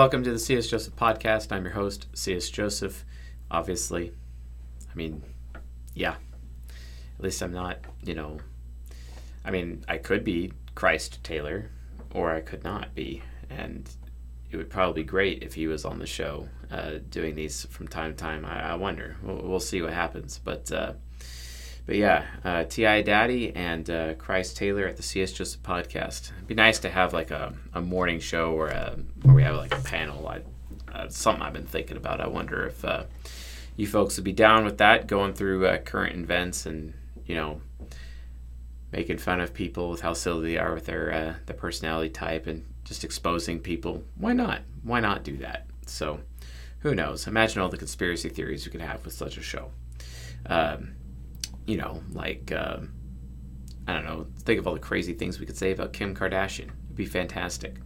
Welcome to the C.S. Joseph podcast. I'm your host, C.S. Joseph. Obviously, I mean, yeah. At least I'm not, you know. I mean, I could be Chris Taylor, or I could not be. And it would probably be great if he was on the show uh, doing these from time to time. I, I wonder. We'll, we'll, see what happens. But uh, but yeah, uh, Ti Daddy and uh, Chris Taylor at the CS Joseph podcast. It'd be nice to have like a, a morning show or a, where we have like a panel. I, uh, something I've been thinking about. I wonder if uh, you folks would be down with that, going through uh, current events and you know making fun of people with how silly they are with their uh, their personality type and just exposing people. Why not? Why not do that? So, who knows? Imagine all the conspiracy theories you could have with such a show. Um, you know, like uh, I don't know. Think of all the crazy things we could say about Kim Kardashian. It'd be fantastic.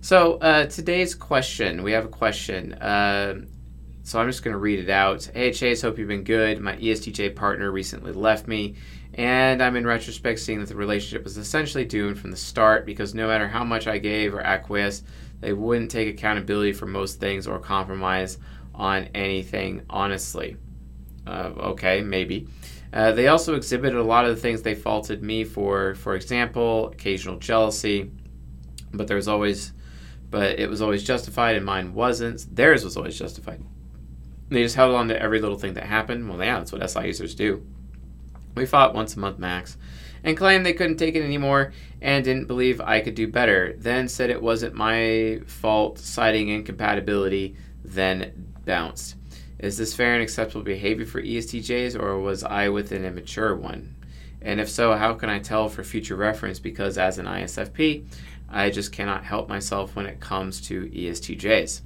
So uh, today's question, we have a question. Uh, so I'm just going to read it out. Hey Chase, hope you've been good. My ESTJ partner recently left me, and I'm in retrospect seeing that the relationship was essentially doomed from the start because no matter how much I gave or acquiesced, they wouldn't take accountability for most things or compromise on anything honestly. Uh, okay, maybe. Uh, they also exhibited a lot of the things they faulted me for. For example, occasional jealousy, but there was always, but it was always justified, and mine wasn't. Theirs was always justified. They just held on to every little thing that happened. Well, yeah, that's what SI users do. We fought once a month max, and claimed they couldn't take it anymore and didn't believe I could do better. Then said it wasn't my fault, citing incompatibility. Then bounced. Is this fair and acceptable behavior for ESTJs, or was I with an immature one? And if so, how can I tell for future reference? Because as an ISFP, I just cannot help myself when it comes to ESTJs.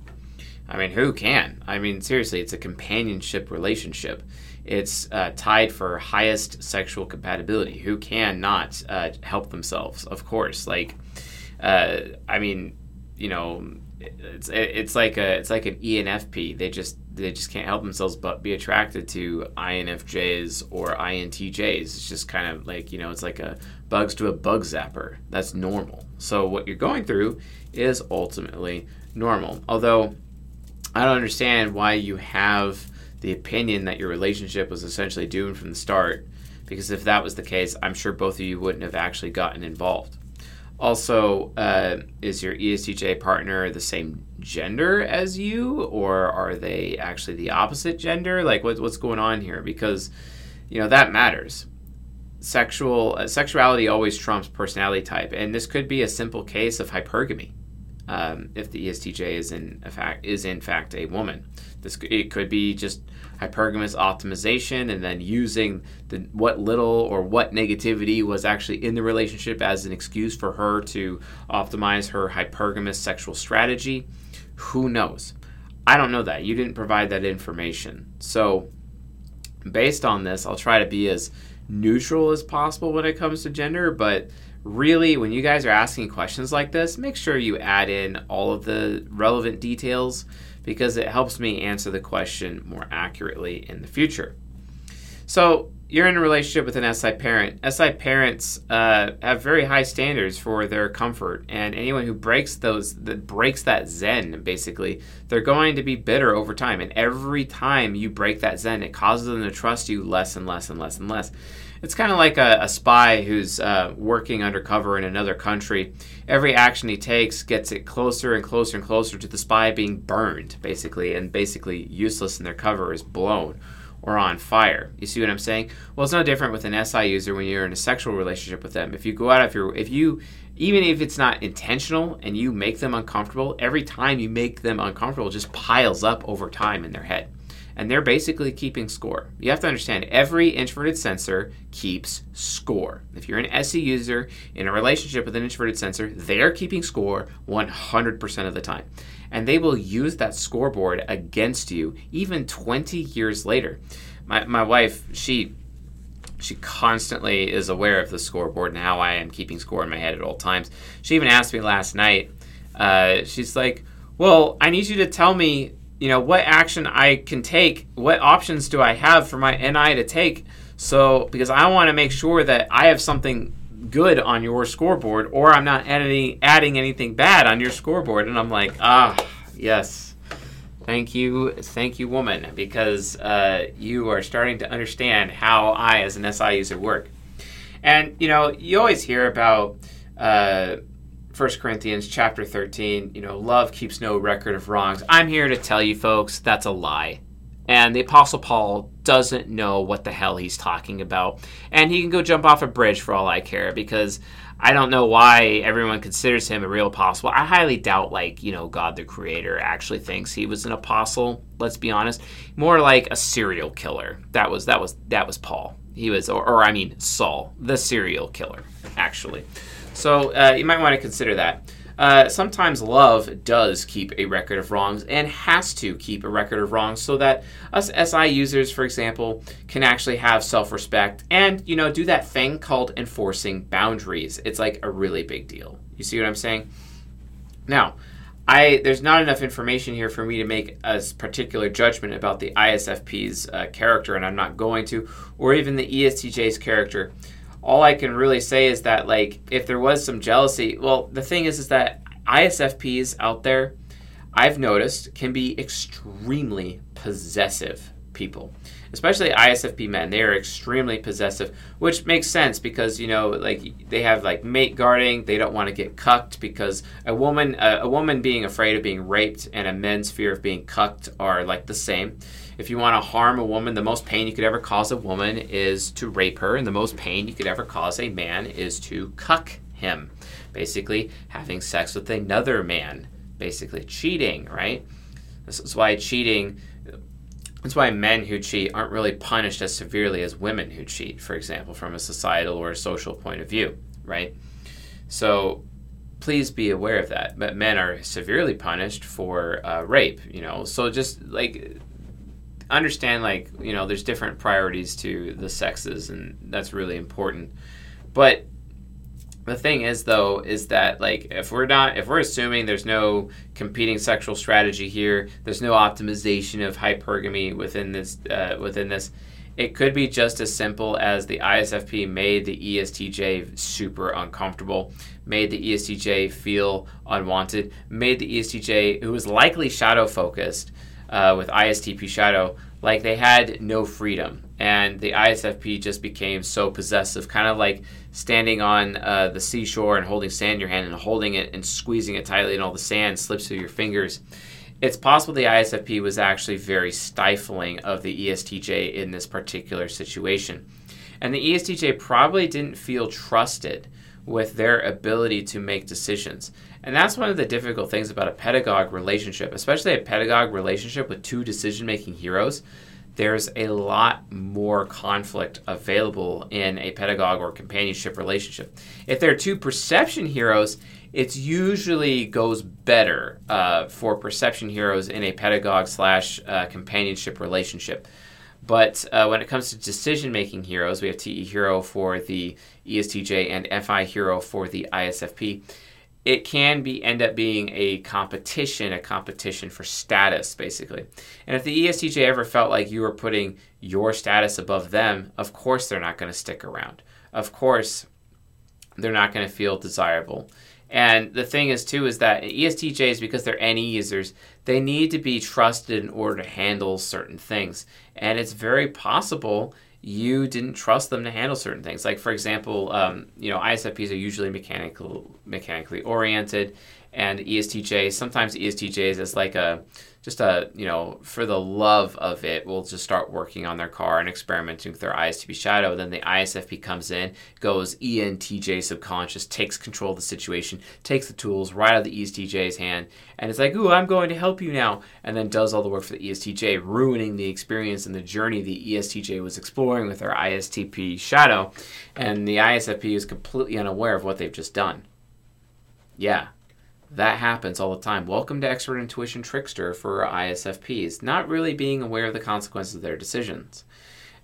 I mean, who can? I mean, seriously, it's a companionship relationship. It's uh, tied for highest sexual compatibility. Who can not uh, help themselves? Of course. Like, uh, I mean, you know, it's it's like a it's like an ENFP. They just they just can't help themselves but be attracted to INFJs or INTJs. It's just kind of like you know it's like a bugs to a bug zapper. That's normal. So what you're going through is ultimately normal. Although I don't understand why you have the opinion that your relationship was essentially doomed from the start. Because if that was the case, I'm sure both of you wouldn't have actually gotten involved. Also, uh, is your ESTJ partner the same gender as you, or are they actually the opposite gender? Like, what, what's going on here? Because, you know, that matters. Sexual uh, sexuality always trumps personality type, and this could be a simple case of hypergamy. Um, if the ESTJ is in fact is in fact a woman, this it could be just hypergamous optimization and then using the what little or what negativity was actually in the relationship as an excuse for her to optimize her hypergamous sexual strategy. Who knows? I don't know that. You didn't provide that information. So, based on this, I'll try to be as neutral as possible when it comes to gender, but really, when you guys are asking questions like this, make sure you add in all of the relevant details because it helps me answer the question more accurately in the future. So, you're in a relationship with an SI parent. SI parents uh, have very high standards for their comfort, and anyone who breaks those, that breaks that zen, basically, they're going to be bitter over time. And every time you break that zen, it causes them to trust you less and less and less and less. It's kind of like a, a, spy who's uh, working undercover in another country. Every action he takes gets it closer and closer and closer to the spy being burned, basically, and basically useless and their cover is blown or on fire. You see what I'm saying? Well, it's no different with an SI user when you're in a sexual relationship with them. If you go out of your, if you, even if it's not intentional and you make them uncomfortable, every time you make them uncomfortable, just piles up over time in their head and they're basically keeping score. You have to understand every introverted sensor keeps score. If you're an SE user in a relationship with an introverted sensor, they're keeping score 100% of the time. And they will use that scoreboard against you even 20 years later. My, my wife, she she constantly is aware of the scoreboard and how I am keeping score in my head at all times. She even asked me last night, uh, she's like, Well, I need you to tell me you know, what action I can take, what options do I have for my NI to take? So, because I want to make sure that I have something good on your scoreboard, or I'm not adding adding anything bad on your scoreboard. And I'm like, ah, yes, thank you, thank you, woman, because uh, you are starting to understand how I, as an SI user, work. And you know, you always hear about. Uh, 1 Corinthians chapter 13, you know, love keeps no record of wrongs. I'm here to tell you folks that's a lie. And the Apostle Paul doesn't know what the hell he's talking about. And he can go jump off a bridge for all I care because I don't know why everyone considers him a real apostle. I highly doubt, like, you know, God the Creator actually thinks he was an apostle, let's be honest. More like a serial killer. That was that was that was Paul. He was or, or I mean Saul, the serial killer, actually. So uh, you might want to consider that. Uh, sometimes love does keep a record of wrongs and has to keep a record of wrongs so that us SI users, for example, can actually have self-respect and you know do that thing called enforcing boundaries. It's like a really big deal. You see what I'm saying? Now, I there's not enough information here for me to make a particular judgment about the ISFP's uh, character, and I'm not going to, or even the ESTJ's character all I can really say is that like if there was some jealousy, well, the thing is is that ISFPs out there, I've noticed can be extremely possessive people. Especially ISFP men, they are extremely possessive, which makes sense because you know, like they have like mate guarding. They don't want to get cucked because a woman, a, a woman being afraid of being raped and a man's fear of being cucked are like the same. If you want to harm a woman, the most pain you could ever cause a woman is to rape her, and the most pain you could ever cause a man is to cuck him. Basically, having sex with another man. Basically, cheating, right? This is why cheating. That's why men who cheat aren't really punished as severely as women who cheat, for example, from a societal or a social point of view, right? So please be aware of that. But men are severely punished for uh, rape, you know. So just like understand like you know there's different priorities to the sexes and that's really important. But the thing is though is that like if we're not if we're assuming there's no competing sexual strategy here there's no optimization of hypergamy within this uh, within this it could be just as simple as the ISFP made the ESTJ super uncomfortable, made the ESTJ feel unwanted, made the ESTJ, who was likely shadow focused, uh, with ISTP Shadow, like they had no freedom. And the ISFP just became so possessive, kind of like standing on uh, the seashore and holding sand in your hand and holding it and squeezing it tightly, and all the sand slips through your fingers. It's possible the ISFP was actually very stifling of the ESTJ in this particular situation. And the ESTJ probably didn't feel trusted with their ability to make decisions. And that's one of the difficult things about a pedagogue relationship, especially a pedagogue relationship with two decision making heroes. There's a lot more conflict available in a pedagogue or companionship relationship. If there are two perception heroes, it usually goes better uh, for perception heroes in a pedagogue slash uh, companionship relationship. But uh, when it comes to decision making heroes, we have TE hero for the ESTJ and FI hero for the ISFP it can be end up being a competition, a competition for status, basically. And if the ESTJ ever felt like you were putting your status above them, of course they're not going to stick around. Of course, they're not going to feel desirable. And the thing is, too, is that ESTJs, because they're NE users, they need to be trusted in order to handle certain things. And it's very possible you didn't trust them to handle certain things. Like for example, um, you know, ISFPs are usually mechanical, mechanically oriented, and ESTJs sometimes ESTJs is like a just a you know for the love of it will just start working on their car and experimenting with their ISTP shadow. Then the ISFP comes in goes ENTJ subconscious takes control of the situation takes the tools right out of the ESTJ's hand and it's like ooh I'm going to help you now and then does all the work for the ESTJ ruining the experience and the journey the ESTJ was exploring with their ISTP shadow and the ISFP is completely unaware of what they've just done. Yeah that happens all the time. Welcome to Expert Intuition Trickster for ISFPs, not really being aware of the consequences of their decisions.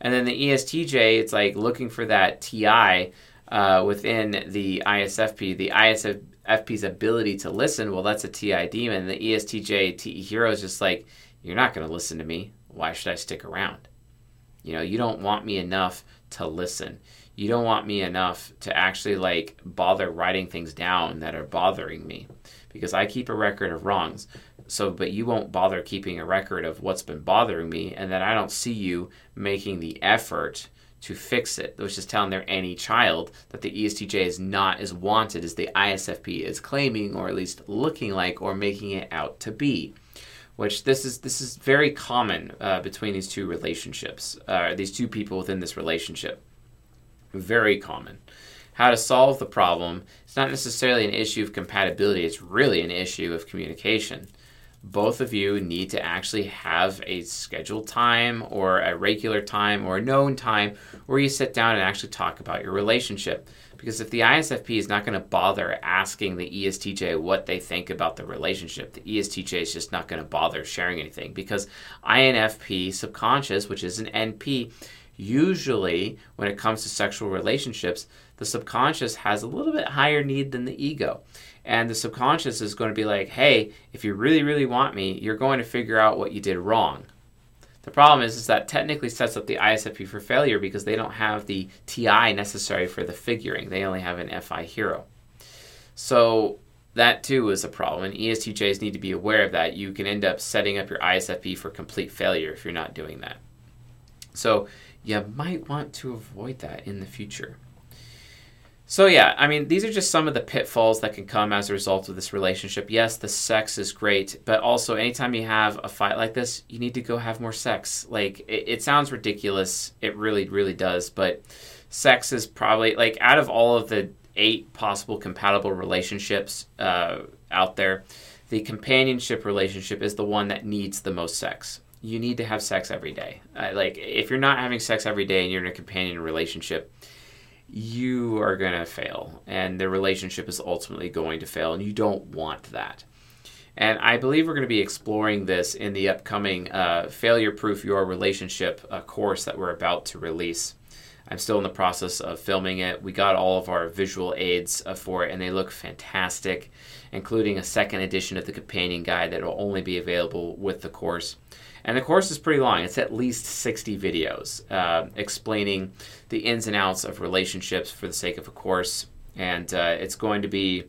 And then the ESTJ, it's like looking for that TI uh, within the ISFP. The ISFP's ability to listen, well, that's a TI demon. The ESTJ TE hero is just like, you're not going to listen to me. Why should I stick around? You know, you don't want me enough to listen you don't want me enough to actually like bother writing things down that are bothering me because I keep a record of wrongs. So, but you won't bother keeping a record of what's been bothering me, and then I don't see you making the effort to fix it, which is telling their NE child that the ESTJ is not as wanted as the ISFP is claiming, or at least looking like, or making it out to be. Which this is this is very common uh, between these two relationships, uh, these two people within this relationship. Very common. How to solve the problem? It's not necessarily an issue of compatibility. It's really an issue of communication both of you need to actually have a scheduled time or a regular time or a known time where you sit down and actually talk about your relationship. Because if the ISFP is not going to bother asking the ESTJ what they think about the relationship, the ESTJ is just not going to bother sharing anything. Because INFP subconscious, which is an NP, usually when it comes to sexual relationships, the subconscious has a little bit higher need than the ego. And the subconscious is going to be like, hey, if you really, really want me, you're going to figure out what you did wrong. The problem is, is that technically sets up the ISFP for failure because they don't have the TI necessary for the figuring. They only have an FI hero. So that too is a problem, and ESTJs need to be aware of that. You can end up setting up your ISFP for complete failure if you're not doing that. So you might want to avoid that in the future. So yeah, I mean, these are just some of the pitfalls that can come as a result of this relationship. Yes, the sex is great, but also anytime you have a fight like this, you need to go have more sex. Like it, it sounds ridiculous, it really, really does, but sex is probably like out of all of the eight possible compatible relationships uh, out there, the companionship relationship is the one that needs the most sex. You need to have sex every day. Uh, like if you're not having sex every day and you're in a companion relationship you are going to fail. And the relationship is ultimately going to fail and you don't want that. And i believe we're going to be exploring this in the upcoming uh, failure proof your relationship uh, course that we're about to release. I'm still in the process of filming it. We got all of our visual aids uh, for it and they look fantastic including a second edition of the companion guide that will only be available with the course and the course is pretty long. It's at least 60 videos uh, explaining the ins and outs of relationships for the sake of a course. And uh, it's going to be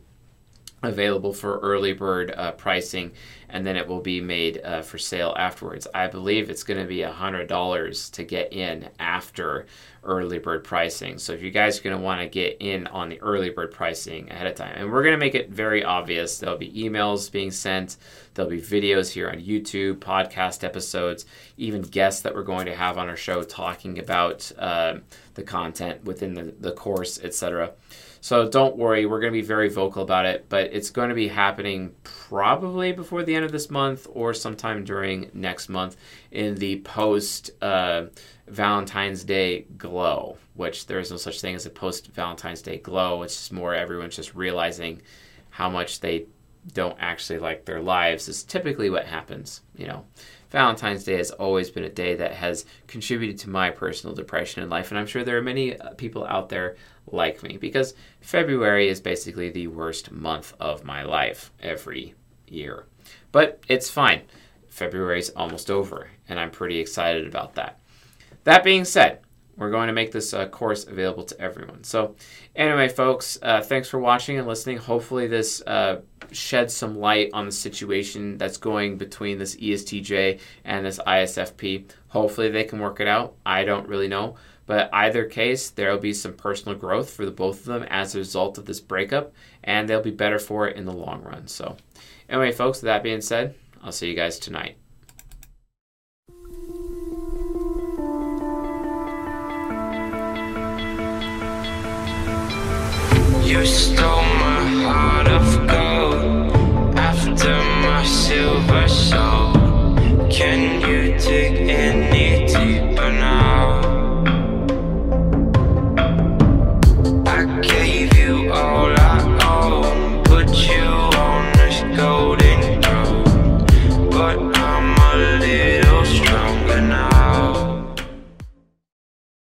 available for early bird uh, pricing and then it will be made uh, for sale afterwards. I believe it's going to be $100 to get in after early bird pricing. So if you guys are going to want to get in on the early bird pricing ahead of time, and we're going to make it very obvious, there'll be emails being sent, there'll be videos here on YouTube, podcast episodes, even guests that we're going to have on our show talking about uh, the content within the, the course, etc. So don't worry, we're going to be very vocal about it, but it's going to be happening probably before the end of this month or sometime during next month in the post uh, Valentine's Day glow, which there is no such thing as a post Valentine's Day glow. It's just more everyone's just realizing how much they don't actually like their lives is typically what happens, you know. Valentine's Day has always been a day that has contributed to my personal depression in life, and I'm sure there are many uh, people out there like me because February is basically the worst month of my life every year. But it's fine. February's almost over, and I'm pretty excited about that. That being said, we're going to make this uh, course available to everyone. So, anyway, folks, uh, thanks for watching and listening. Hopefully, this uh, sheds some light on the situation that's going between this ESTJ and this ISFP. Hopefully, they can work it out. I don't really know. But either case, there will be some personal growth for the both of them as a result of this breakup, and they'll be better for it in the long run. So, anyway, folks, with that being said, I'll see you guys tonight. You stole my heart of gold after my silver soul.